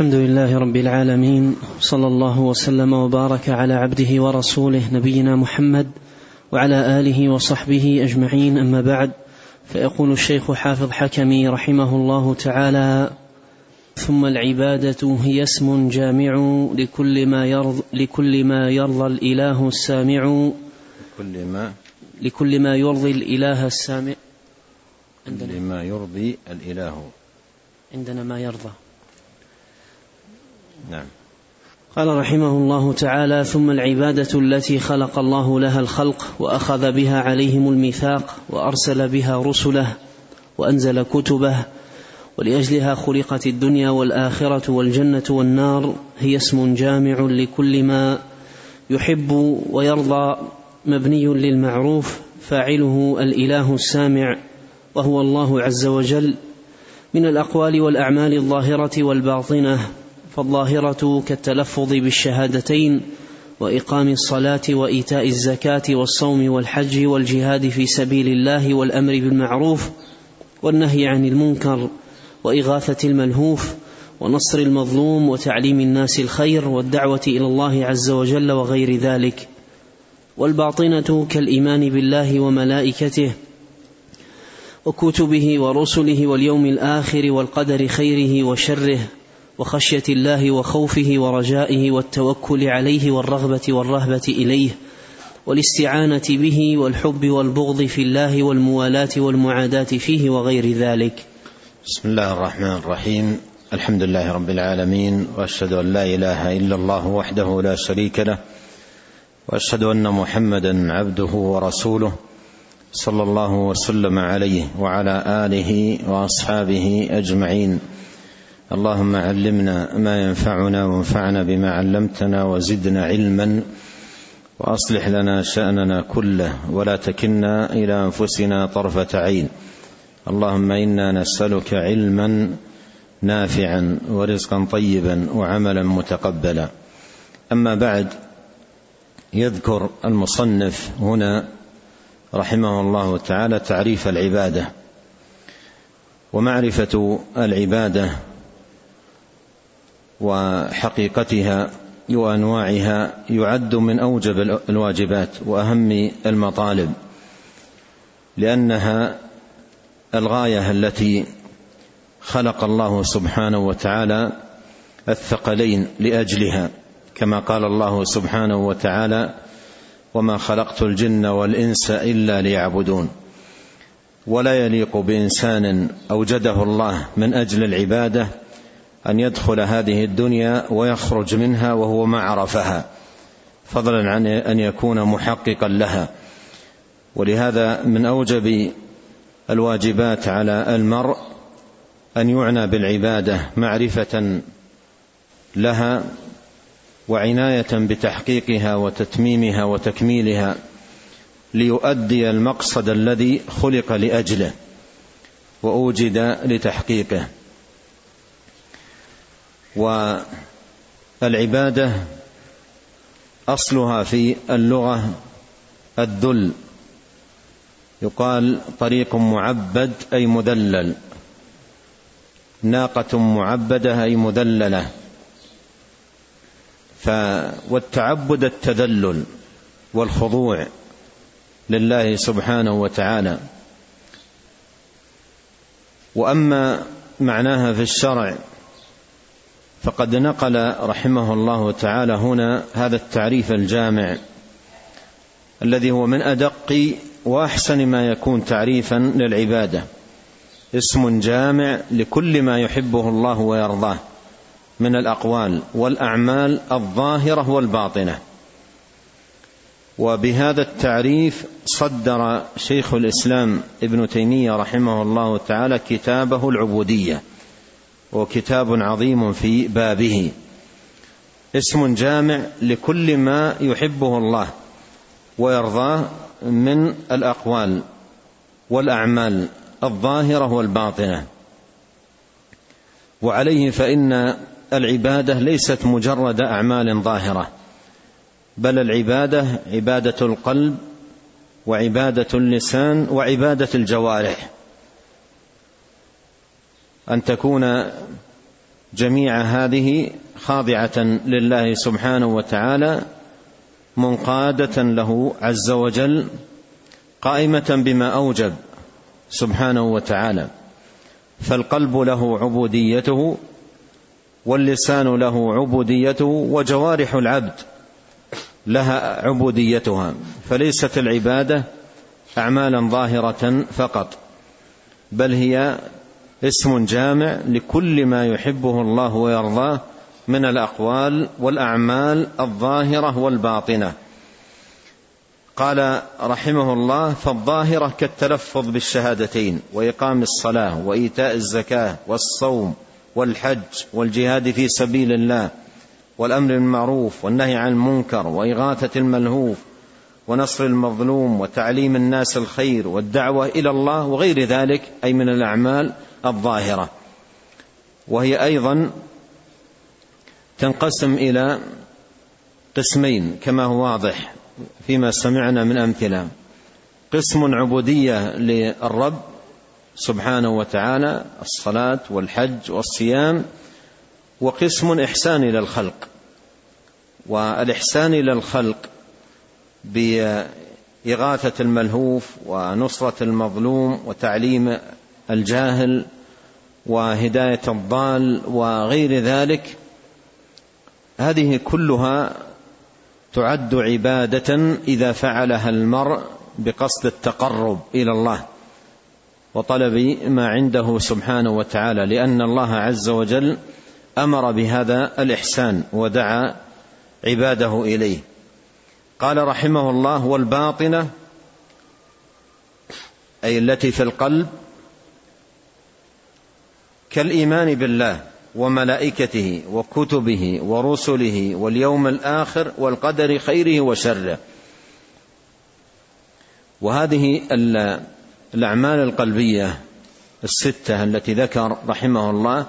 الحمد لله رب العالمين صلى الله وسلم وبارك على عبده ورسوله نبينا محمد وعلى آله وصحبه أجمعين أما بعد فيقول الشيخ حافظ حكمي رحمه الله تعالى ثم العبادة هي اسم جامع لكل ما يرضى لكل ما يرضى الإله السامع كل ما لكل ما يرضي الإله السامع. عندنا. لما يرضي الإله. عندنا ما يرضى. نعم. قال رحمه الله تعالى ثم العبادة التي خلق الله لها الخلق وأخذ بها عليهم الميثاق وأرسل بها رسله وأنزل كتبه ولأجلها خلقت الدنيا والآخرة والجنة والنار هي اسم جامع لكل ما يحب ويرضى مبني للمعروف فاعله الإله السامع وهو الله عز وجل من الأقوال والأعمال الظاهرة والباطنة. فالظاهرة كالتلفظ بالشهادتين وإقام الصلاة وإيتاء الزكاة والصوم والحج والجهاد في سبيل الله والأمر بالمعروف والنهي عن المنكر وإغاثة الملهوف ونصر المظلوم وتعليم الناس الخير والدعوة إلى الله عز وجل وغير ذلك والباطنة كالإيمان بالله وملائكته وكتبه ورسله واليوم الآخر والقدر خيره وشره وخشية الله وخوفه ورجائه والتوكل عليه والرغبة والرهبة إليه والاستعانة به والحب والبغض في الله والموالاة والمعاداة فيه وغير ذلك. بسم الله الرحمن الرحيم. الحمد لله رب العالمين وأشهد أن لا إله إلا الله وحده لا شريك له وأشهد أن محمدا عبده ورسوله صلى الله وسلم عليه وعلى آله وأصحابه أجمعين. اللهم علمنا ما ينفعنا وانفعنا بما علمتنا وزدنا علما وأصلح لنا شأننا كله ولا تكلنا إلى أنفسنا طرفة عين. اللهم إنا نسألك علما نافعا ورزقا طيبا وعملا متقبلا. أما بعد يذكر المصنف هنا رحمه الله تعالى تعريف العبادة ومعرفة العبادة وحقيقتها وأنواعها يعد من أوجب الواجبات وأهم المطالب لأنها الغاية التي خلق الله سبحانه وتعالى الثقلين لأجلها كما قال الله سبحانه وتعالى وما خلقت الجن والإنس إلا ليعبدون ولا يليق بإنسان أوجده الله من أجل العبادة أن يدخل هذه الدنيا ويخرج منها وهو ما عرفها. فضلا عن أن يكون محققا لها. ولهذا من أوجب الواجبات على المرء أن يعنى بالعبادة معرفة لها وعناية بتحقيقها وتتميمها وتكميلها ليؤدي المقصد الذي خلق لأجله وأوجد لتحقيقه. والعبادة أصلها في اللغة الذل يقال طريق معبد أي مذلل ناقة معبدة أي مذلله ف والتعبد التذلل والخضوع لله سبحانه وتعالى. وأما معناها في الشرع فقد نقل رحمه الله تعالى هنا هذا التعريف الجامع الذي هو من أدق وأحسن ما يكون تعريفا للعبادة. اسم جامع لكل ما يحبه الله ويرضاه من الأقوال والأعمال الظاهرة والباطنة. وبهذا التعريف صدر شيخ الإسلام ابن تيمية رحمه الله تعالى كتابه العبودية. وكتاب عظيم في بابه. اسم جامع لكل ما يحبه الله ويرضاه من الأقوال والأعمال الظاهرة والباطنة. وعليه فإن العبادة ليست مجرد أعمال ظاهرة بل العبادة عبادة القلب وعبادة اللسان وعبادة الجوارح. أن تكون جميع هذه خاضعة لله سبحانه وتعالى منقادة له عز وجل قائمة بما أوجب سبحانه وتعالى. فالقلب له عبوديته واللسان له عبوديته وجوارح العبد لها عبوديتها. فليست العبادة أعمالا ظاهرة فقط بل هي اسم جامع لكل ما يحبه الله ويرضاه من الأقوال والأعمال الظاهرة والباطنة. قال رحمه الله فالظاهرة كالتلفظ بالشهادتين وإقام الصلاة وإيتاء الزكاة والصوم والحج والجهاد في سبيل الله والأمر بالمعروف والنهي عن المنكر وإغاثة الملهوف ونصر المظلوم وتعليم الناس الخير والدعوة إلى الله وغير ذلك أي من الأعمال الظاهرة. وهي أيضا تنقسم إلى قسمين كما هو واضح فيما سمعنا من أمثلة. قسم عبودية للرب سبحانه وتعالى الصلاة والحج والصيام وقسم إحسان إلى الخلق. والإحسان إلى الخلق بإغاثة الملهوف ونصرة المظلوم وتعليم الجاهل وهداية الضال وغير ذلك هذه كلها تعد عبادة إذا فعلها المرء بقصد التقرب إلى الله وطلب ما عنده سبحانه وتعالى لأن الله عز وجل أمر بهذا الإحسان ودعا عباده إليه. قال رحمه الله والباطنة أي التي في القلب كالإيمان بالله وملائكته وكتبه ورسله واليوم الآخر والقدر خيره وشره. وهذه الأعمال القلبية الستة التي ذكر رحمه الله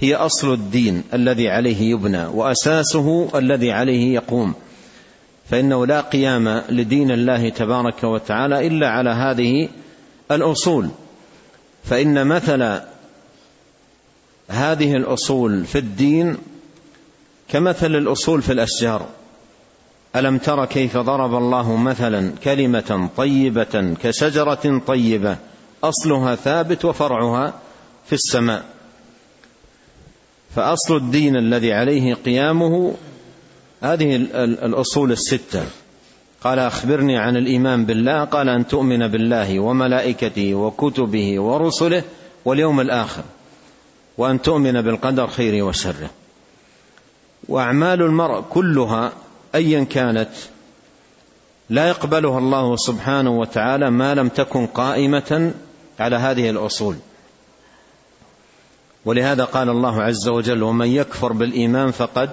هي أصل الدين الذي عليه يبنى وأساسه الذي عليه يقوم. فإنه لا قيام لدين الله تبارك وتعالى إلا على هذه الأصول. فإن مثل هذه الأصول في الدين كمثل الأصول في الأشجار. ألم تر كيف ضرب الله مثلا كلمة طيبة كشجرة طيبة؟ أصلها ثابت وفرعها في السماء. فأصل الدين الذي عليه قيامه هذه الأصول الستة. قال أخبرني عن الإيمان بالله. قال أن تؤمن بالله وملائكته وكتبه ورسله واليوم الآخر. وأن تؤمن بالقدر خيره وشره. وأعمال المرء كلها ايا كانت لا يقبلها الله سبحانه وتعالى ما لم تكن قائمة على هذه الأصول. ولهذا قال الله عز وجل ومن يكفر بالإيمان فقد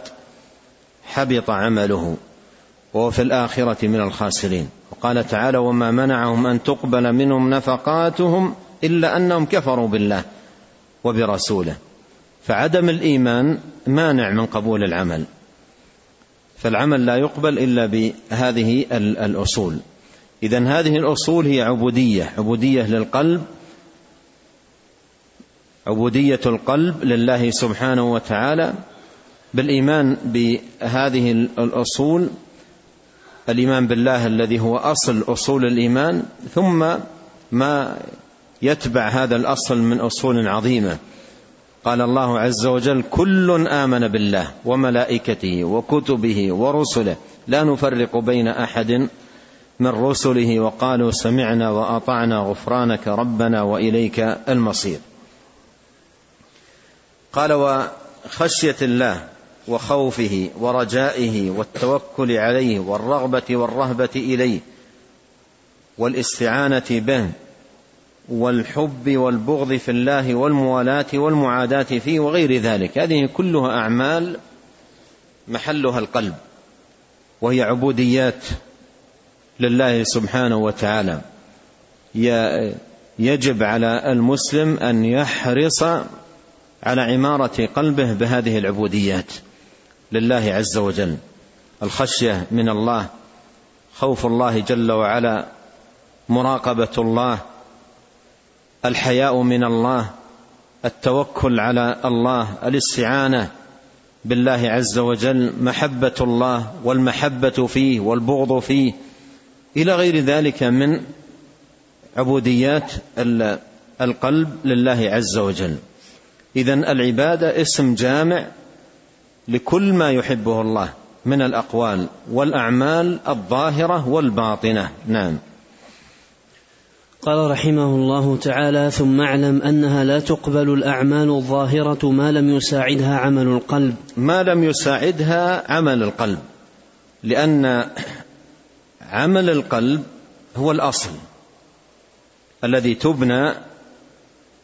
حبط عمله وهو في الآخرة من الخاسرين وقال تعالى وما منعهم أن تقبل منهم نفقاتهم إلا أنهم كفروا بالله وبرسوله. فعدم الإيمان مانع من قبول العمل. فالعمل لا يقبل إلا بهذه الأصول. اذا هذه الأصول هي عبودية عبودية للقلب عبودية القلب لله سبحانه وتعالى بالإيمان بهذه الأصول الإيمان بالله الذي هو أصل أصول الإيمان ثم ما يتبع هذا الأصل من أصول عظيمة. قال الله عز وجل كل آمن بالله وملائكته وكتبه ورسله لا نفرق بين أحد من رسله وقالوا سمعنا وأطعنا غفرانك ربنا وإليك المصير. قال وخشية الله وخوفه ورجائه والتوكل عليه والرغبة والرهبة إليه والإستعانة به والحب والبغض في الله والموالاه والمعاداه فيه وغير ذلك. هذه كلها أعمال محلها القلب وهي عبوديات لله سبحانه وتعالى. يجب على المسلم أن يحرص على عمارة قلبه بهذه العبوديات لله عز وجل. الخشية من الله خوف الله جل وعلا مراقبة الله الحياء من الله التوكل على الله الاستعانة بالله عز وجل محبة الله والمحبة فيه والبغض فيه. إلى غير ذلك من عبوديات القلب لله عز وجل. اذا العبادة اسم جامع لكل ما يحبه الله من الأقوال والأعمال الظاهرة والباطنة. نعم. قال رحمه الله تعالى ثم اعلم أنها لا تقبل الأعمال الظاهرة ما لم يساعدها عمل القلب. ما لم يساعدها عمل القلب لأن عمل القلب هو الأصل الذي تبنى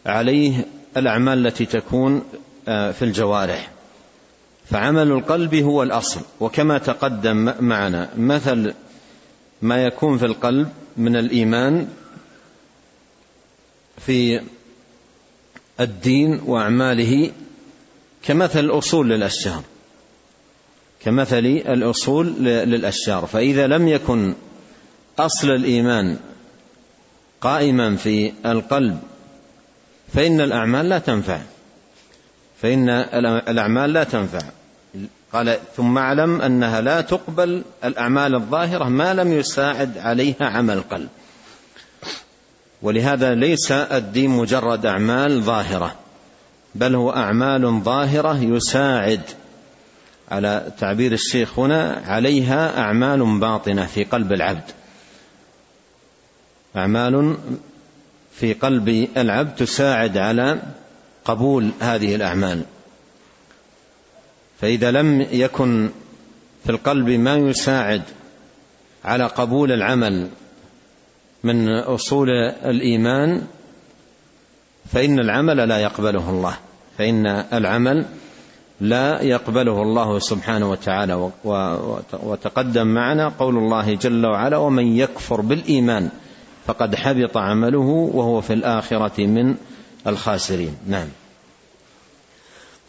عليه الأعمال التي تكون آه، في الجوارح. فعمل القلب هو الأصل. وكما تقدم معنا مثل ما يكون في القلب من الإيمان في الدين وأعماله كمثل الاصول للأشجار. كمثل الأصول للأشجار. فإذا لم يكن أصل الإيمان قائما في القلب فإن الأعمال لا تنفع. فإن الأعمال لا تنفع. قال ثم اعلم أنها لا تقبل الأعمال الظاهرة ما لم يساعد عليها عمل القلب. ولهذا ليس الدين مجرد أعمال ظاهرة بل هو أعمال ظاهرة يساعد على تعبير الشيخ هنا عليها أعمال باطنة في قلب العبد. أعمال في قلب العبد تساعد على قبول هذه الأعمال. فإذا لم يكن في القلب ما يساعد على قبول العمل من أصول الإيمان فإن العمل لا يقبله الله. فإن العمل لا يقبله الله سبحانه وتعالى. وتقدم معنا قول الله جل وعلا ومن يكفر بالإيمان فقد حبط عمله وهو في الآخرة من الخاسرين. نعم.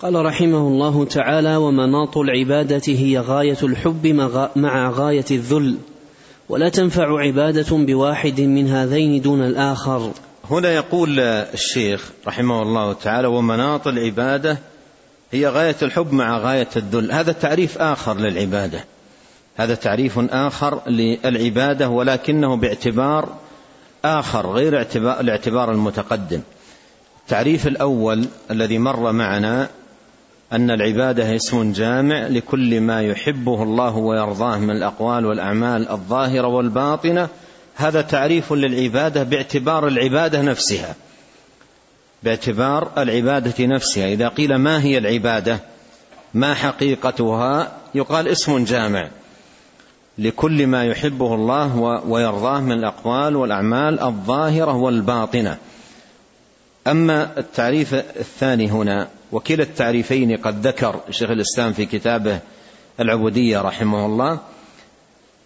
قال رحمه الله تعالى ومناط العبادة هي غاية الحب مع غاية الذل. ولا تنفع عبادة بواحد من هذين دون الآخر. هنا يقول الشيخ رحمه الله تعالى ومناط العبادة هي غاية الحب مع غاية الذل. هذا تعريف آخر للعبادة. هذا تعريف آخر للعبادة ولكنه باعتبار آخر غير اعتبار الاعتبار المتقدم. التعريف الأول الذي مر معنا أن العبادة اسم جامع لكل ما يحبه الله ويرضاه من الأقوال والأعمال الظاهرة والباطنة. هذا تعريف للعبادة باعتبار العبادة نفسها باعتبار العبادة نفسها. إذا قيل ما هي العبادة ما حقيقتها يقال اسم جامع لكل ما يحبه الله ويرضاه من الأقوال والأعمال الظاهرة والباطنة. أما التعريف الثاني هنا وكلا التعريفين قد ذكر شيخ الإسلام في كتابه العبودية رحمه الله.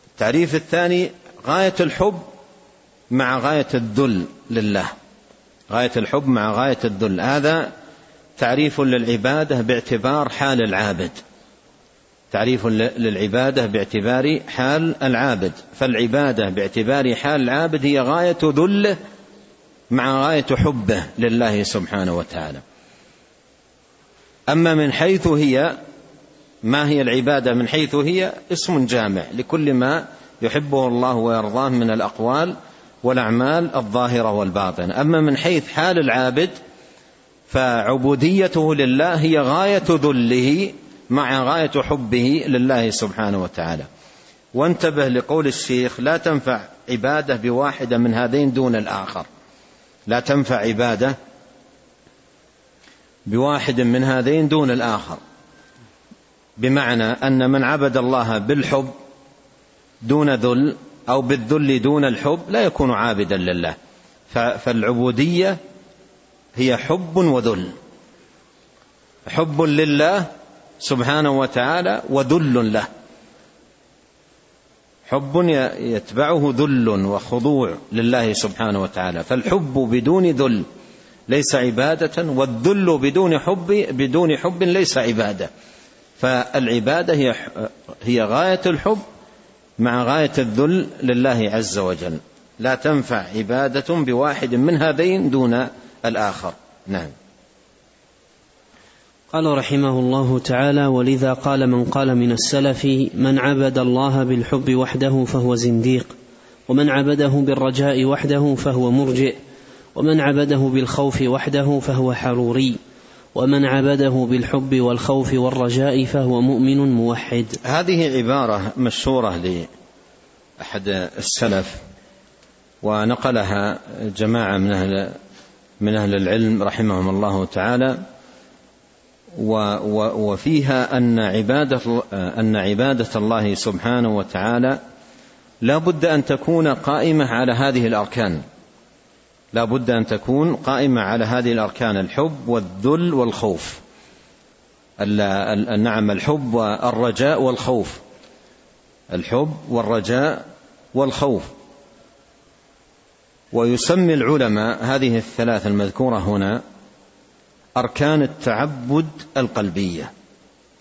التعريف الثاني غاية الحب مع غاية الذل لله. غاية الحب مع غاية الذل. هذا تعريف للعبادة باعتبار حال العابد. تعريف للعبادة باعتبار حال العابد. فالعبادة باعتبار حال العابد هي غاية ذله مع غاية حبه لله سبحانه وتعالى. أما من حيث هي ما هي العبادة من حيث هي؟ اسم جامع لكل ما يحبه الله ويرضاه من الأقوال والأعمال الظاهرة والباطنة. أما من حيث حال العابد فعبوديته لله هي غاية ذله مع غاية حبه لله سبحانه وتعالى. وانتبه لقول الشيخ لا تنفع عبادة بواحدة من هذين دون الآخر. لا تنفع عبادة بواحد من هذين دون الآخر. بمعنى أن من عبد الله بالحب دون ذل أو بالذل دون الحب لا يكون عابدا لله. فالعبودية هي حب وذل. حب لله سبحانه وتعالى وذل له. حب يتبعه ذل وخضوع لله سبحانه وتعالى فالحب بدون ذل ليس عبادة والذل بدون حب بدون حب ليس عبادة. فالعبادة هي هي غاية الحب مع غاية الذل لله عز وجل. لا تنفع عبادة بواحد من هذين دون الآخر. نعم. قال رحمه الله تعالى ولذا قال من قال من السلف من عبد الله بالحب وحده فهو زنديق ومن عبده بالرجاء وحده فهو مرجئ ومن عبده بالخوف وحده فهو حروري ومن عبده بالحب والخوف والرجاء فهو مؤمن موحد. هذه عبارة مشهورة لأحد السلف ونقلها جماعة من أهل من أهل العلم رحمهم الله تعالى. وفيها أن عبادة أن عبادة الله سبحانه وتعالى لا بد أن تكون قائمة على هذه الأركان. لا بد أن تكون قائمة على هذه الأركان الحب والذل والخوف. نعم الحب والرجاء والخوف. الحب والرجاء والخوف. ويسمي العلماء هذه الثلاث المذكورة هنا أركان التعبد القلبية.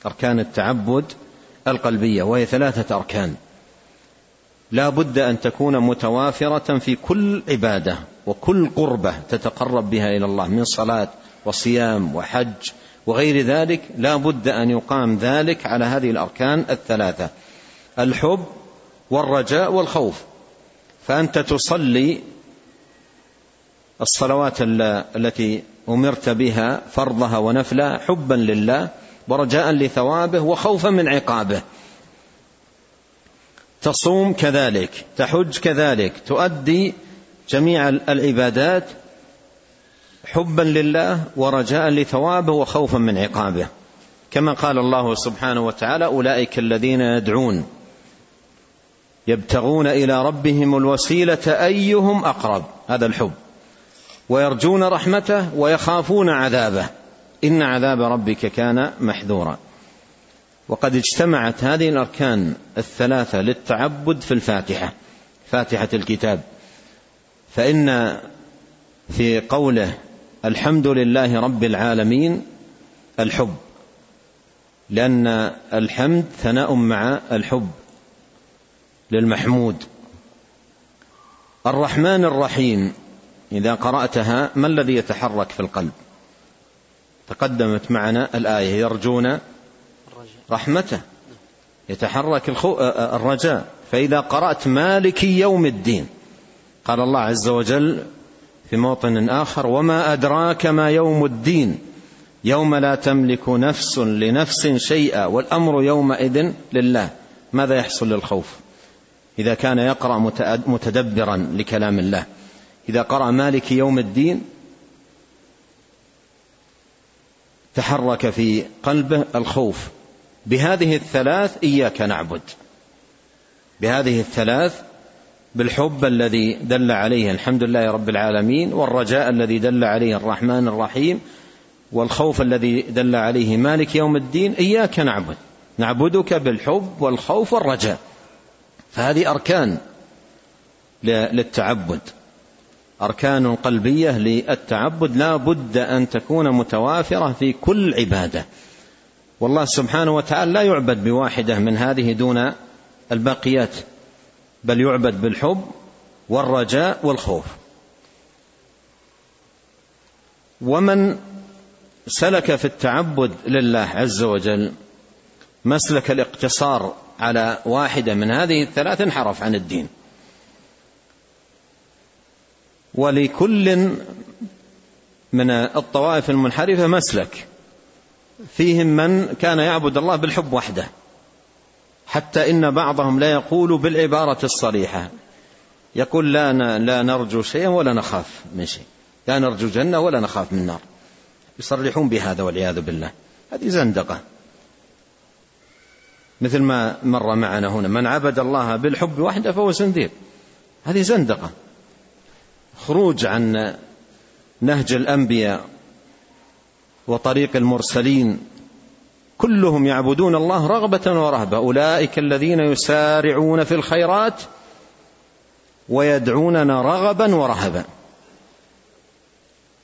أركان التعبد القلبية وهي ثلاثة أركان. لا بد أن تكون متوافرة في كل عبادة وكل قربة تتقرب بها إلى الله من صلاة وصيام وحج وغير ذلك. لا بد أن يقام ذلك على هذه الأركان الثلاثة الحب والرجاء والخوف. فأنت تصلي الصلوات التي أمرت بها فرضها ونفلها حبا لله ورجاء لثوابه وخوفا من عقابه. تصوم كذلك تحج كذلك تؤدي جميع العبادات حبا لله ورجاء لثوابه وخوفا من عقابه. كما قال الله سبحانه وتعالى أولئك الذين يدعون يبتغون إلى ربهم الوسيلة أيهم أقرب. هذا الحب. ويرجون رحمته ويخافون عذابه. إن عذاب ربك كان محذورا. وقد اجتمعت هذه الأركان الثلاثة للتعبد في الفاتحة فاتحة الكتاب. فإن في قوله الحمد لله رب العالمين الحب لأن الحمد ثناء مع الحب للمحمود. الرحمن الرحيم إذا قرأتها ما الذي يتحرك في القلب؟ تقدمت معنا الآية يرجون رحمته. يتحرك الرجاء. فإذا قرأت مالك يوم الدين قال الله عز وجل في موطن آخر وما أدراك ما يوم الدين؟ يوم لا تملك نفس لنفس شيئا والأمر يومئذ لله. ماذا يحصل للخوف؟ إذا كان يقرأ متدبرا لكلام الله. إذا قرأ مالك يوم الدين تحرك في قلبه الخوف. بهذه الثلاث إياك نعبد. بهذه الثلاث بالحب الذي دل عليه الحمد لله رب العالمين والرجاء الذي دل عليه الرحمن الرحيم والخوف الذي دل عليه مالك يوم الدين إياك نعبد. نعبدك بالحب والخوف والرجاء. فهذه أركان للتعبد. أركان قلبية للتعبد لا بد أن تكون متوافرة في كل عبادة. والله سبحانه وتعالى لا يعبد بواحدة من هذه دون الباقيات بل يعبد بالحب والرجاء والخوف. ومن سلك في التعبد لله عز وجل مسلك الاقتصار على واحدة من هذه الثلاث انحرف عن الدين. ولكل من الطوائف المنحرفة مسلك. فيهم من كان يعبد الله بالحب وحده حتى إن بعضهم لا يقول بالعبارة الصريحة. يقول لا لا نرجو شيئا ولا نخاف من شيء. لا نرجو جنة ولا نخاف من نار. يصرحون بهذا والعياذ بالله. هذه زندقة. مثل ما مر معنا هنا من عبد الله بالحب وحده فهو زنديق. هذه زندقة. خروج عن نهج الأنبياء وطريق المرسلين كلهم يعبدون الله رغبة ورهبة. أولئك الذين يسارعون في الخيرات ويدعوننا رغبا ورهبا.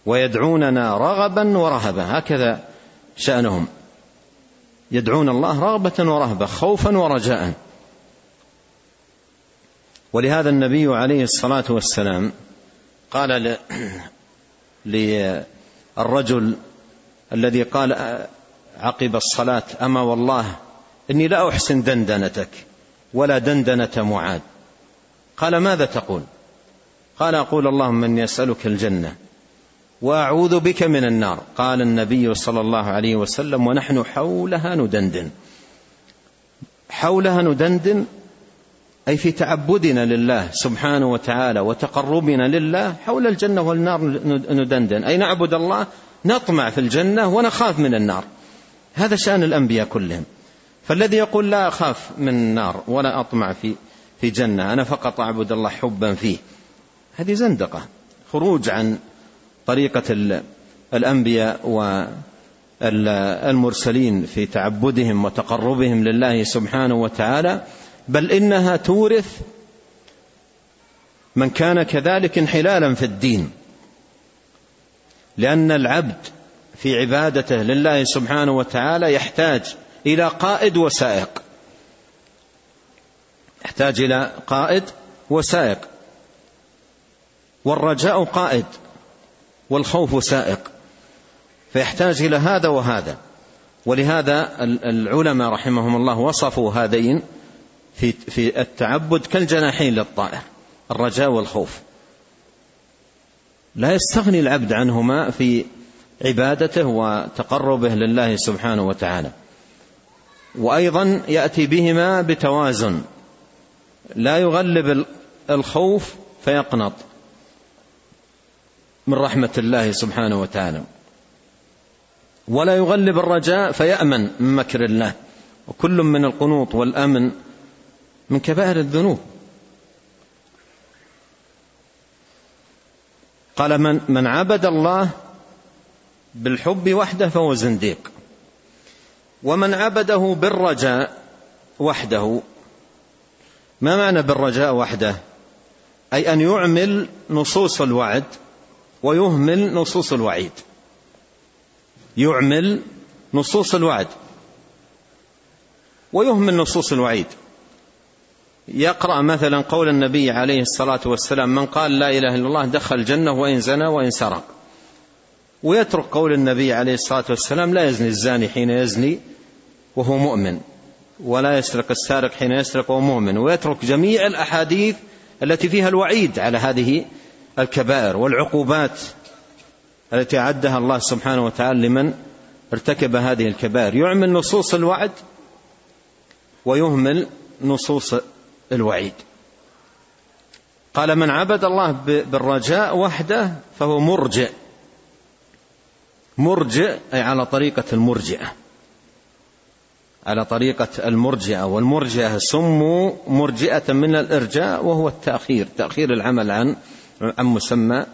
ويدعوننا رغبا ورهبا. هكذا شأنهم. يدعون الله رغبة ورهبة خوفا ورجاء. ولهذا النبي عليه الصلاة والسلام قال للرجل الذي قال عقب الصلاة أما والله إني لا أحسن دندنتك ولا دندنة معاذ. قال ماذا تقول؟ قال أقول اللهم إني أسألك الجنة وأعوذ بك من النار. قال النبي صلى الله عليه وسلم ونحن حولها ندندن. حولها ندندن أي في تعبدنا لله سبحانه وتعالى وتقربنا لله حول الجنة والنار ندندن. أي نعبد الله نطمع في الجنة ونخاف من النار. هذا شأن الأنبياء كلهم. فالذي يقول لا أخاف من النار ولا أطمع في في جنة أنا فقط أعبد الله حبا فيه. هذه زندقة. خروج عن طريقة الأنبياء والمرسلين في تعبدهم وتقربهم لله سبحانه وتعالى بل إنها تورث من كان كذلك انحلالا في الدين. لأن العبد في عبادته لله سبحانه وتعالى يحتاج إلى قائد وسائق. يحتاج إلى قائد وسائق. والرجاء قائد والخوف سائق. فيحتاج إلى هذا وهذا. ولهذا العلماء رحمهم الله وصفوا هذين في في التعبد كالجناحين للطائر الرجاء والخوف. لا يستغني العبد عنهما في عبادته وتقربه لله سبحانه وتعالى. وأيضا يأتي بهما بتوازن. لا يغلب الخوف فيقنط من رحمة الله سبحانه وتعالى. ولا يغلب الرجاء فيأمن من مكر الله. وكل من القنوط والأمن من كبائر الذنوب. قال من من عبد الله بالحب وحده فهو زنديق. ومن عبده بالرجاء وحده. ما معنى بالرجاء وحده؟ أي أن يعمل نصوص الوعد ويهمل نصوص الوعيد. يعمل نصوص الوعد ويهمل نصوص الوعيد. يقرأ مثلا قول النبي عليه الصلاة والسلام من قال لا إله إلا الله دخل الجنة وإن زنى وإن سرق. ويترك قول النبي عليه الصلاة والسلام لا يزني الزاني حين يزني وهو مؤمن ولا يسرق السارق حين يسرق وهو مؤمن. ويترك جميع الأحاديث التي فيها الوعيد على هذه الكبائر والعقوبات التي أعدها الله سبحانه وتعالى لمن ارتكب هذه الكبائر. يعمل نصوص الوعد ويهمل نصوص الوعيد. قال من عبد الله بالرجاء وحده فهو مرجئ. مرجئ أي على طريقة المرجئة. على طريقة المرجئة. والمرجئة سموا مرجئة من الإرجاء وهو التأخير. تأخير العمل عن عن مسمى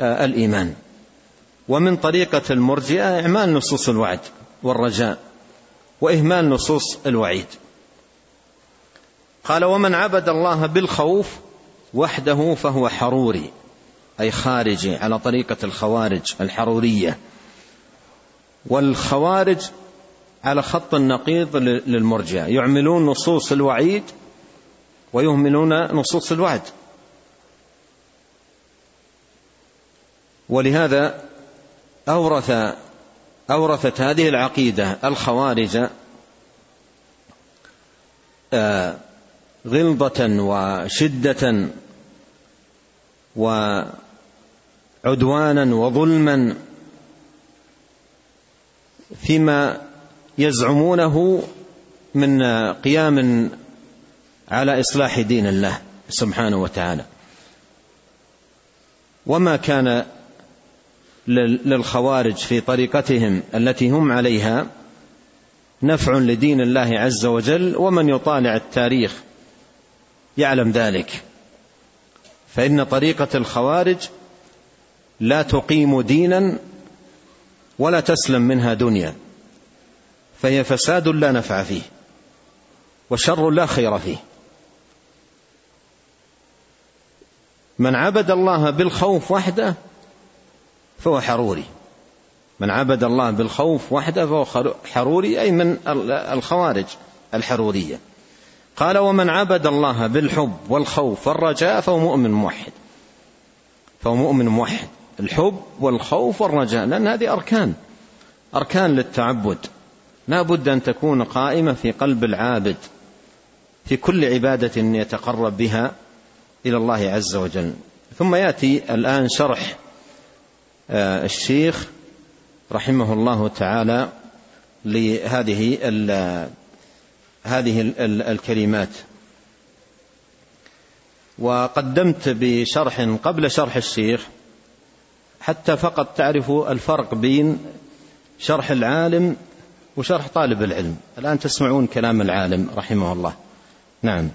آه، الإيمان. ومن طريقة المرجئة إعمال نصوص الوعد والرجاء وإهمال نصوص الوعيد. قال ومن عبد الله بالخوف وحده فهو حروري أي خارجي على طريقة الخوارج الحرورية. والخوارج على خط النقيض للمرجئة يعملون نصوص الوعيد ويهملون نصوص الوعد. ولهذا أورث أورثت هذه العقيدة الخوارج آه غلظة وشدة وعدوانا وظلما فيما يزعمونه من قيام على إصلاح دين الله سبحانه وتعالى. وما كان للخوارج في طريقتهم التي هم عليها نفع لدين الله عز وجل ومن يطالع التاريخ يعلم ذلك. فإن طريقة الخوارج لا تقيم دينا ولا تسلم منها دنيا. فهي فساد لا نفع فيه وشر لا خير فيه. من عبد الله بالخوف وحده فهو حروري. من عبد الله بالخوف وحده فهو حروري أي من الخوارج الحرورية. قال ومن عبد الله بالحب والخوف والرجاء فهو مؤمن موحد. فهو مؤمن موحد. الحب والخوف والرجاء لأن هذه أركان. أركان للتعبد. لا بد أن تكون قائمة في قلب العابد في كل عبادة يتقرب بها إلى الله عز وجل. ثم يأتي الآن شرح آه، الشيخ رحمه الله تعالى لهذه هذه الكلمات. وقدمت بشرح قبل شرح الشيخ حتى فقط تعرفوا الفرق بين شرح العالم وشرح طالب العلم. الآن تسمعون كلام العالم رحمه الله. نعم.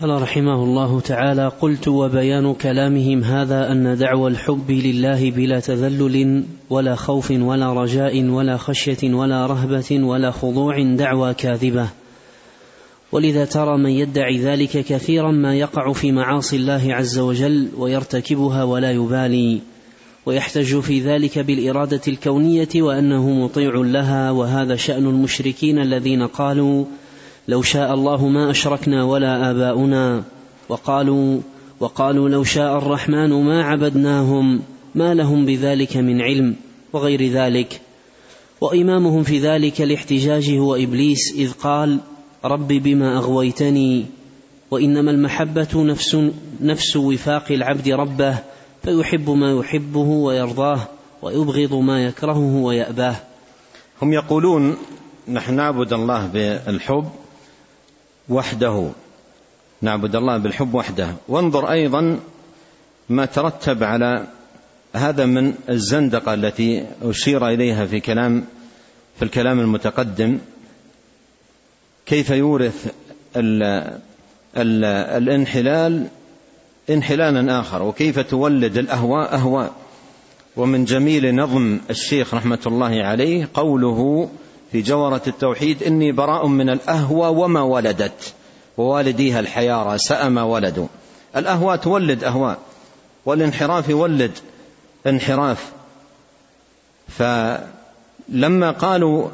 قال رحمه الله تعالى قلت وبيان كلامهم هذا أن دعوى الحب لله بلا تذلل ولا خوف ولا رجاء ولا خشية ولا رهبة ولا خضوع دعوى كاذبة. ولذا ترى من يدعي ذلك كثيرا ما يقع في معاصي الله عز وجل ويرتكبها ولا يبالي. ويحتج في ذلك بالإرادة الكونية وأنه مطيع لها وهذا شأن المشركين الذين قالوا لو شاء الله ما أشركنا ولا آباؤنا وقالوا وقالوا لو شاء الرحمن ما عبدناهم ما لهم بذلك من علم وغير ذلك. وإمامهم في ذلك الاحتجاج هو إبليس إذ قال رب بما أغويتني وإنما المحبة نفس نفس وفاق العبد ربه فيحب ما يحبه ويرضاه ويبغض ما يكرهه ويأباه. هم يقولون نحن نعبد الله بالحب وحده. نعبد الله بالحب وحده. وانظر أيضا ما ترتب على هذا من الزندقة التي أشير إليها في كلام في الكلام المتقدم. كيف يورث ال ال الانحلال انحلالا آخر؟ وكيف تولد الأهواء أهواء؟ ومن جميل نظم الشيخ رحمة الله عليه قوله في جورة التوحيد إني براء من الأهوى وما ولدت ووالديها الحيارى سأما ولدوا الأهواء تولد أهواء والانحراف يولد انحراف. فلما قالوا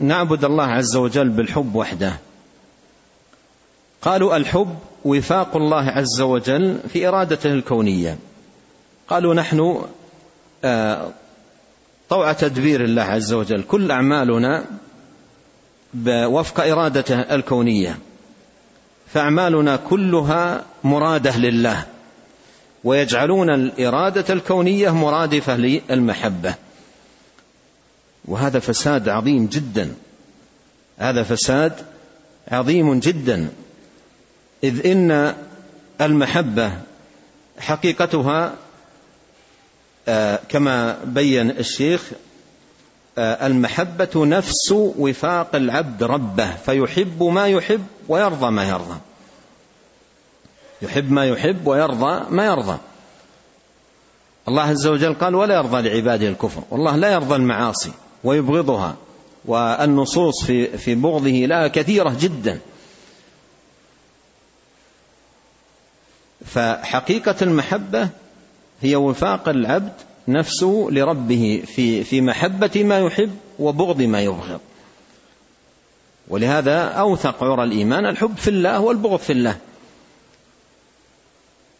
نعبد الله عز وجل بالحب وحده قالوا الحب وفاق الله عز وجل في إرادته الكونية. قالوا نحن آه، طوع تدبير الله عز وجل. كل أعمالنا وفق إرادته الكونية. فأعمالنا كلها مرادة لله. ويجعلون الإرادة الكونية مرادفة للمحبة. وهذا فساد عظيم جدا. هذا فساد عظيم جدا. إذ إن المحبة حقيقتها كما بين الشيخ آه، المحبة نفس وفاق العبد ربه فيحب ما يحب ويرضى ما يرضى. يحب ما يحب ويرضى ما يرضى. الله عز وجل قال ولا يرضى لعباده الكفر. والله لا يرضى المعاصي ويبغضها والنصوص في في بغضه لها كثيرة جدا. فحقيقة المحبة هي وفاق العبد نفسه لربه في في محبة ما يحب وبغض ما يبغض ولهذا أوثق عرى الإيمان الحب في الله والبغض في الله.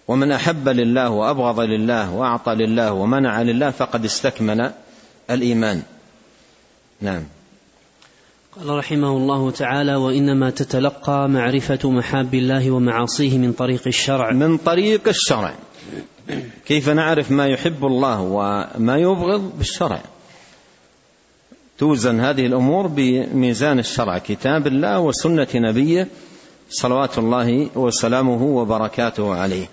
ومن أحب لله وأبغض لله وأعطى لله ومنع لله فقد استكمل الإيمان. نعم. قال رحمه الله تعالى وإنما تتلقى معرفة محاب الله ومعاصيه من طريق الشرع. من طريق الشرع. كيف نعرف ما يحب الله وما يبغض بالشرع؟ توزن هذه الأمور بميزان الشرع كتاب الله وسنة نبيه صلوات الله وسلامه وبركاته عليه.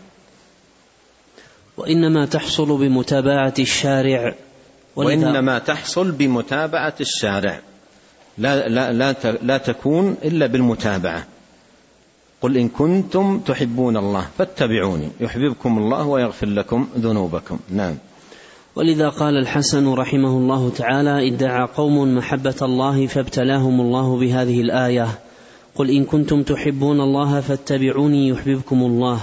وإنما تحصل بمتابعة الشارع وإنما تحصل بمتابعة الشارع. لا لا لا لا تكون إلا بالمتابعة. قل إن كنتم تحبون الله فاتبعوني يحببكم الله ويغفر لكم ذنوبكم. نعم. ولذا قال الحسن رحمه الله تعالى ادعى قوم محبة الله فابتلاهم الله بهذه الآية. قل إن كنتم تحبون الله فاتبعوني يحببكم الله.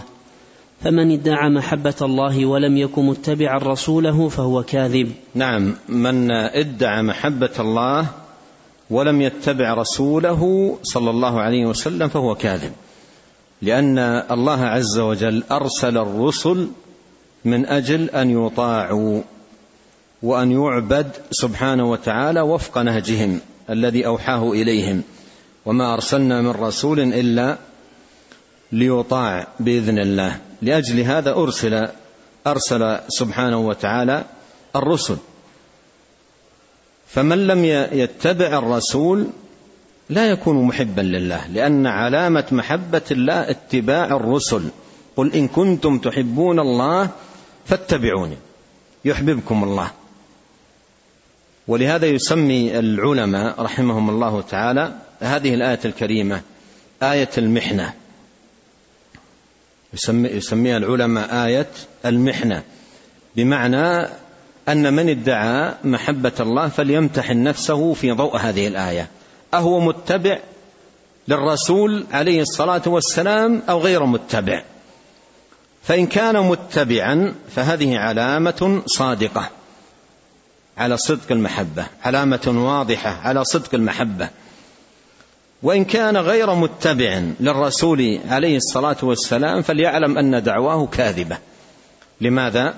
فمن ادعى محبة الله ولم يكن متبعا رسوله فهو كاذب. نعم. من ادعى محبة الله ولم يتبع رسوله صلى الله عليه وسلم فهو كاذب. لأن الله عز وجل أرسل الرسل من أجل أن يطاعوا وأن يعبد سبحانه وتعالى وفق نهجهم الذي أوحاه إليهم. وما أرسلنا من رسول إلا ليطاع بإذن الله. لأجل هذا أرسل أرسل سبحانه وتعالى الرسل. فمن لم يتبع الرسول لا يكون محبا لله لأن علامة محبة الله اتباع الرسل. قل إن كنتم تحبون الله فاتبعوني يحببكم الله. ولهذا يسمي العلماء رحمهم الله تعالى هذه الآية الكريمة آية المحنة. يسمي يسميها العلماء آية المحنة بمعنى أن من ادعى محبة الله فليمتحن نفسه في ضوء هذه الآية. أهو متبع للرسول عليه الصلاة والسلام أو غير متبع. فإن كان متبعا فهذه علامة صادقة على صدق المحبة علامة واضحة على صدق المحبة. وإن كان غير متبع للرسول عليه الصلاة والسلام فليعلم أن دعواه كاذبة. لماذا؟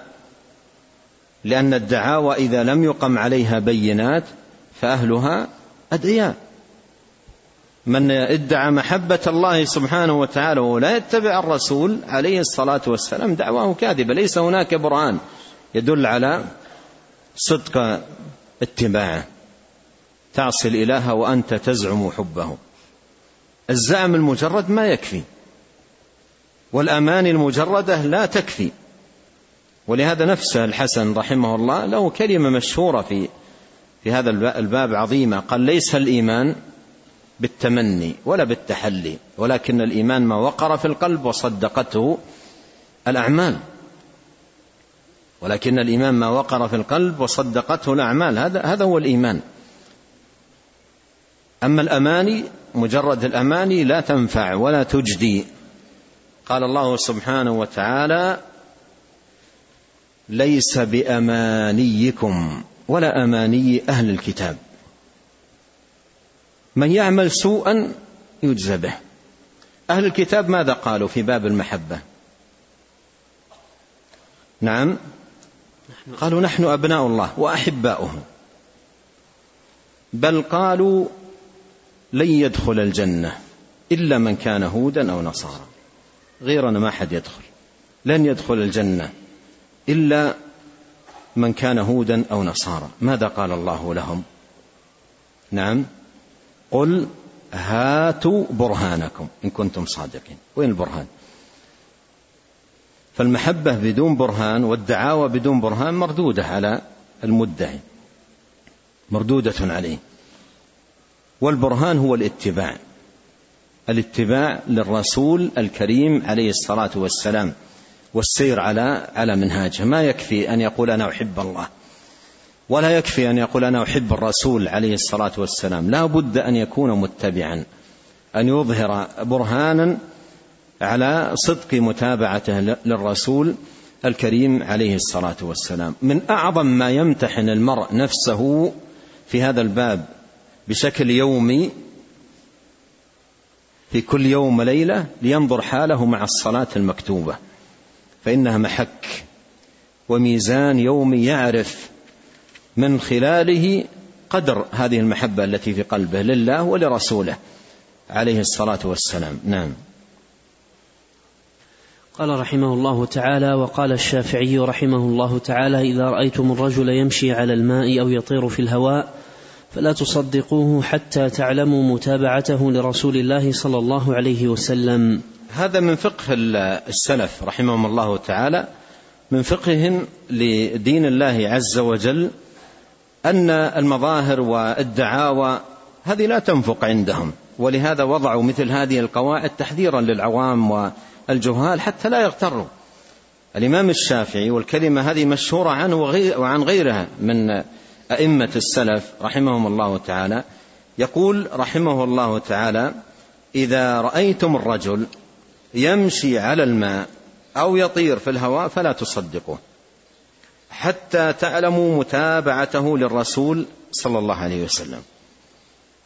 لأن الدعاوى إذا لم يقم عليها بينات فأهلها ادعياء من ادعى محبة الله سبحانه وتعالى ولا يتبع الرسول عليه الصلاة والسلام دعواه كاذبة ليس هناك برهان يدل على صدق اتباعه. تعصي الإله وأنت تزعم حبه. الزعم المجرد ما يكفي والاماني المجردة لا تكفي. ولهذا نفسه الحسن رحمه الله له كلمة مشهورة في في هذا الباب عظيمه قال ليس الإيمان بالتمني ولا بالتحلي ولكن الإيمان ما وقر في القلب وصدقته الأعمال. ولكن الإيمان ما وقر في القلب وصدقته الأعمال هذا هذا هو الإيمان. أما الأماني مجرد الأماني لا تنفع ولا تجدي. قال الله سبحانه وتعالى ليس بأمانيكم ولا أماني أهل الكتاب. من يعمل سوءا يجزى به. أهل الكتاب ماذا قالوا في باب المحبة؟ نعم. قالوا نحن أبناء الله وأحباؤه. بل قالوا لن يدخل الجنة إلا من كان هودا أو نصارى. غيرنا ما حد يدخل. لن يدخل الجنة إلا من كان هودا أو نصارى. ماذا قال الله لهم؟ نعم. قل هاتوا برهانكم إن كنتم صادقين. وين البرهان؟ فالمحبة بدون برهان والدعاوى بدون برهان مردودة على المدعي مردودة عليه. والبرهان هو الاتباع الاتباع للرسول الكريم عليه الصلاة والسلام والسير على على منهاجه. ما يكفي أن يقول أنا أحب الله. ولا يكفي أن يقول أنا أحب الرسول عليه الصلاة والسلام. لا بد أن يكون متبعا أن يظهر برهانا على صدق متابعته للرسول الكريم عليه الصلاة والسلام. من أعظم ما يمتحن المرء نفسه في هذا الباب بشكل يومي في كل يوم وليلة لينظر حاله مع الصلاة المكتوبة. فإنها محك وميزان يومي يعرف من خلاله قدر هذه المحبة التي في قلبه لله ولرسوله. عليه الصلاة والسلام. نعم. قال رحمه الله تعالى وقال الشافعي رحمه الله تعالى إذا رأيتم الرجل يمشي على الماء أو يطير في الهواء فلا تصدقوه حتى تعلموا متابعته لرسول الله صلى الله عليه وسلم. هذا من فقه السلف رحمهم الله تعالى من فقههم لدين الله عز وجل أن المظاهر والدعاوى هذه لا تنفق عندهم ولهذا وضعوا مثل هذه القواعد تحذيرا للعوام والجهال حتى لا يغتروا. الإمام الشافعي والكلمة هذه مشهورة عنه وعن غيرها من أئمة السلف رحمهم الله تعالى. يقول رحمه الله تعالى إذا رأيتم الرجل يمشي على الماء أو يطير في الهواء فلا تصدقوه. حتى تعلموا متابعته للرسول صلى الله عليه وسلم.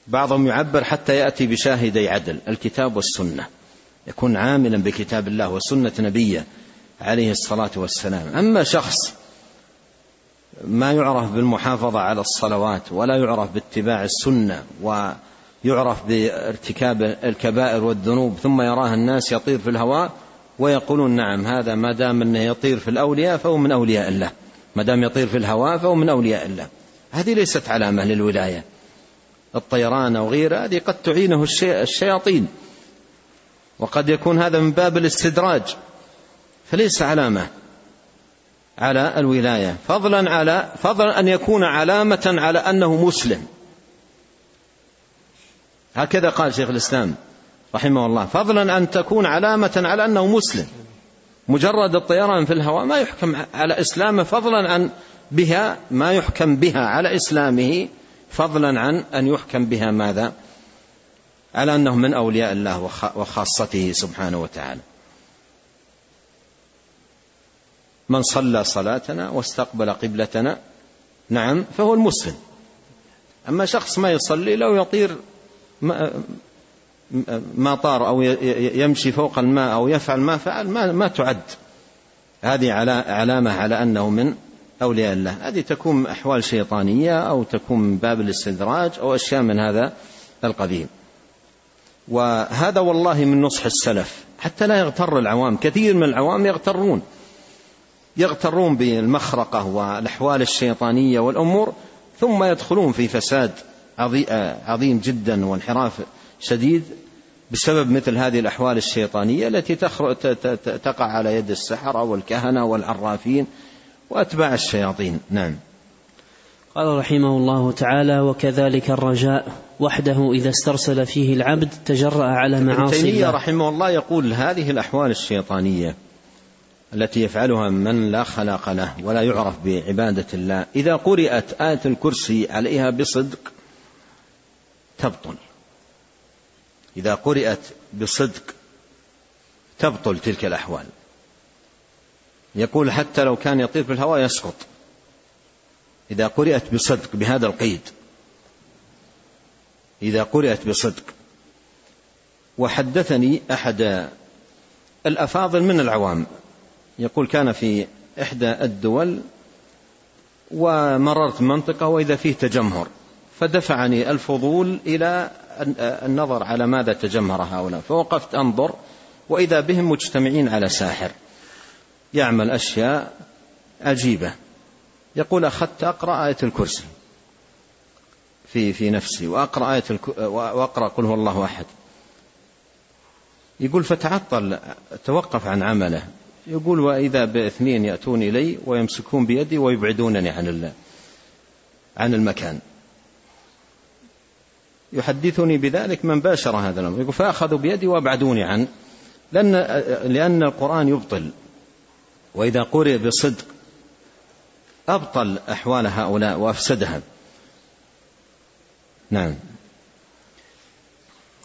بعضهم يعبر حتى يأتي بشاهدي عدل الكتاب والسنة. يكون عاملا بكتاب الله وسنة نبيه عليه الصلاة والسلام. أما شخص ما يعرف بالمحافظة على الصلوات ولا يعرف باتباع السنة ويعرف بارتكاب الكبائر والذنوب ثم يراه الناس يطير في الهواء ويقولون نعم هذا ما دام أنه يطير في الأولياء فهو من أولياء الله. ما دام يطير في الهواء فهو من أولياء الله. هذه ليست علامة للولاية. الطيران أو غيره هذه قد تعينه الشياطين. وقد يكون هذا من باب الاستدراج. فليس علامة على الولاية. فضلا على فضلا أن يكون علامة على أنه مسلم. هكذا قال شيخ الإسلام رحمه الله. فضلا أن تكون علامة على أنه مسلم. مجرد الطيران في الهواء ما يحكم على إسلامه فضلا عن بها ما يحكم بها على إسلامه فضلا عن أن يحكم بها ماذا؟ على أنه من أولياء الله وخاصته سبحانه وتعالى. من صلى صلاتنا واستقبل قبلتنا نعم فهو المسلم. أما شخص ما يصلي لو يطير ما طار أو يمشي فوق الماء أو يفعل ما فعل ما, ما تعد. هذه علامة على أنه من أولياء الله. هذه تكون أحوال شيطانية أو تكون من باب الاستدراج أو أشياء من هذا القبيل. وهذا والله من نصح السلف. حتى لا يغتر العوام كثير من العوام يغترون. يغترون بالمخرقة والأحوال الشيطانية والأمور ثم يدخلون في فساد عظيم جدا وانحراف شديد بسبب مثل هذه الأحوال الشيطانية التي تقع على يد السحرة والكهنة والعرافين وأتباع الشياطين. نعم. قال رحمه الله تعالى وكذلك الرجاء وحده إذا استرسل فيه العبد تجرأ على معاصي الله. رحمه الله يقول هذه الأحوال الشيطانية التي يفعلها من لا خلاق له ولا يعرف بعبادة الله إذا قرأت آية الكرسي عليها بصدق تبطل إذا قرأت بصدق تبطل تلك الأحوال. يقول حتى لو كان يطير في الهواء يسقط. إذا قرأت بصدق بهذا القيد. إذا قرأت بصدق. وحدثني أحد الأفاضل من العوام. يقول كان في إحدى الدول ومررت منطقة وإذا فيه تجمهر. فدفعني الفضول إلى النظر على ماذا تجمهر هؤلاء. فوقفت أنظر وإذا بهم مجتمعين على ساحر يعمل أشياء عجيبة. يقول أخذت أقرأ آية الكرسي في في نفسي وأقرأ آية. وأقرأ قل هو الله أحد. يقول فتعطل توقف عن عمله. يقول وإذا باثنين يأتون إلي ويمسكون بيدي ويبعدونني عن عن المكان. يحدثني بذلك من باشر هذا الأمر. يقول فأخذوا بيدي وأبعدوني عنه لأن, لأن القرآن يبطل وإذا قرئ بصدق أبطل أحوال هؤلاء وأفسدها. نعم.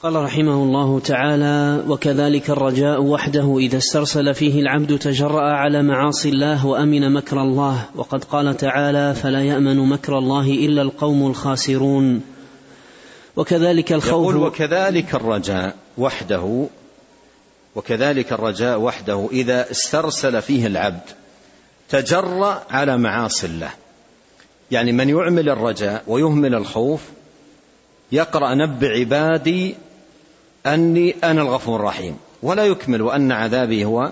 قال رحمه الله تعالى وكذلك الرجاء وحده إذا استرسل فيه العبد تجرأ على معاصي الله وأمن مكر الله. وقد قال تعالى فلا يأمن مكر الله إلا القوم الخاسرون. وكذلك الخوف يقول وكذلك الرجاء وحده وكذلك الرجاء وحده إذا استرسل فيه العبد تجرأ على معاصي الله. يعني من يعمل الرجاء ويهمل الخوف يقرأ نبع عبادي أني أنا الغفور الرحيم. ولا يكمل وأن عذابي هو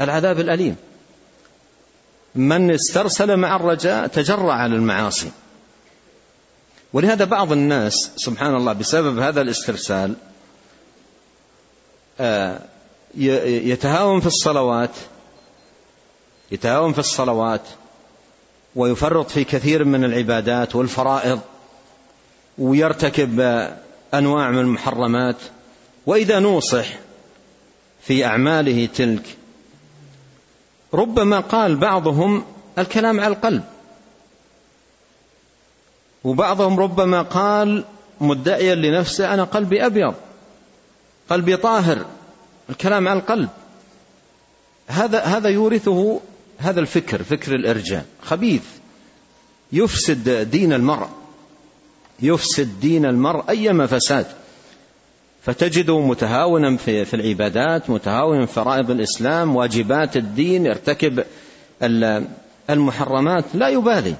العذاب الأليم. من استرسل مع الرجاء تجرأ على المعاصي. ولهذا بعض الناس سبحان الله بسبب هذا الاسترسال آه، يتهاون في الصلوات يتهاون في الصلوات ويفرط في كثير من العبادات والفرائض ويرتكب أنواع من المحرمات وإذا نوصح في أعماله تلك ربما قال بعضهم الكلام على القلب. وبعضهم ربما قال مدعيا لنفسه أنا قلبي أبيض قلبي طاهر الكلام عن القلب. هذا هذا يورثه هذا الفكر فكر الإرجاء. خبيث. يفسد دين المرء. يفسد دين المرء أيما فساد. فتجده متهاونا في, في العبادات متهاونا في فرائض الإسلام واجبات الدين يرتكب المحرمات لا يبالي.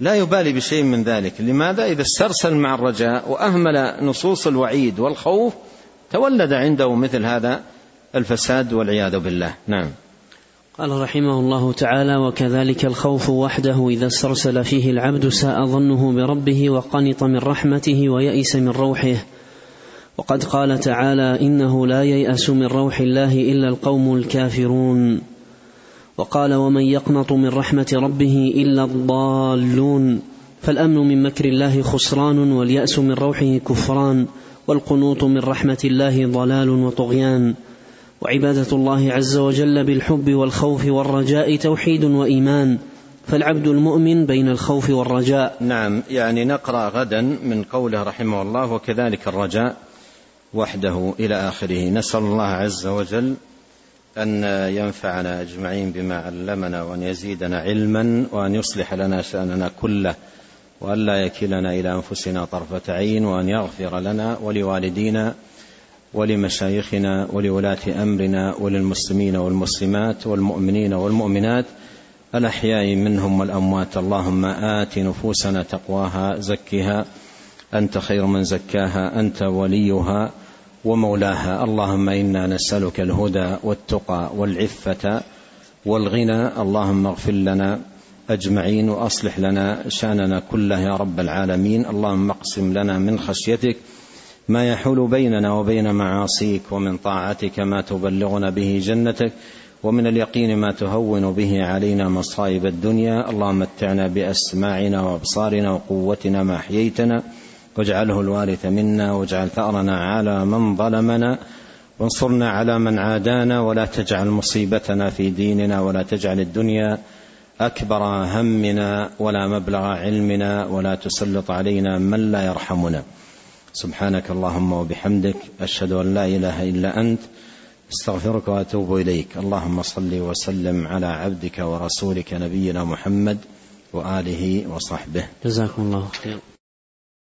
لا يبالي بشيء من ذلك. لماذا؟ إذا استرسل مع الرجاء وأهمل نصوص الوعيد والخوف تولد عنده مثل هذا الفساد والعياذ بالله. نعم. قال رحمه الله تعالى وكذلك الخوف وحده إذا استرسل فيه العبد ساء ظنه بربه وقنط من رحمته ويئس من روحه. وقد قال تعالى إنه لا ييأس من روح الله إلا القوم الكافرون. وقال ومن يقنط من رحمة ربه إلا الضالون فالأمن من مكر الله خسران واليأس من روحه كفران والقنوط من رحمة الله ضلال وطغيان. وعبادة الله عز وجل بالحب والخوف والرجاء توحيد وإيمان. فالعبد المؤمن بين الخوف والرجاء. نعم يعني نقرأ غدا من قوله رحمه الله وكذلك الرجاء وحده إلى آخره. نسأل الله عز وجل أن ينفعنا أجمعين بما علمنا وأن يزيدنا علما وأن يصلح لنا شأننا كله وأن لا يكلنا إلى أنفسنا طرفة عين وأن يغفر لنا ولوالدينا ولمشايخنا ولولاة أمرنا وللمسلمين والمسلمات والمؤمنين والمؤمنات الأحياء منهم والأموات. اللهم آت نفوسنا تقواها زكها أنت خير من زكاها أنت وليها. ومولاها اللهم إنا نسألك الهدى والتقى والعفة والغنى اللهم اغفر لنا أجمعين وأصلح لنا شأننا كله يا رب العالمين اللهم اقسم لنا من خشيتك ما يحول بيننا وبين معاصيك ومن طاعتك ما تبلغنا به جنتك ومن اليقين ما تهون به علينا مصائب الدنيا اللهم متعنا بأسماعنا وأبصارنا وقوتنا ما أحييتنا واجعله الوارث منا واجعل ثأرنا على من ظلمنا وانصرنا على من عادانا ولا تجعل مصيبتنا في ديننا ولا تجعل الدنيا أكبر همنا ولا مبلغ علمنا ولا تسلط علينا من لا يرحمنا. سبحانك اللهم وبحمدك أشهد أن لا إله إلا أنت أستغفرك وأتوب إليك. اللهم صل وسلم على عبدك ورسولك نبينا محمد وآله وصحبه. جزاكم الله خيرا.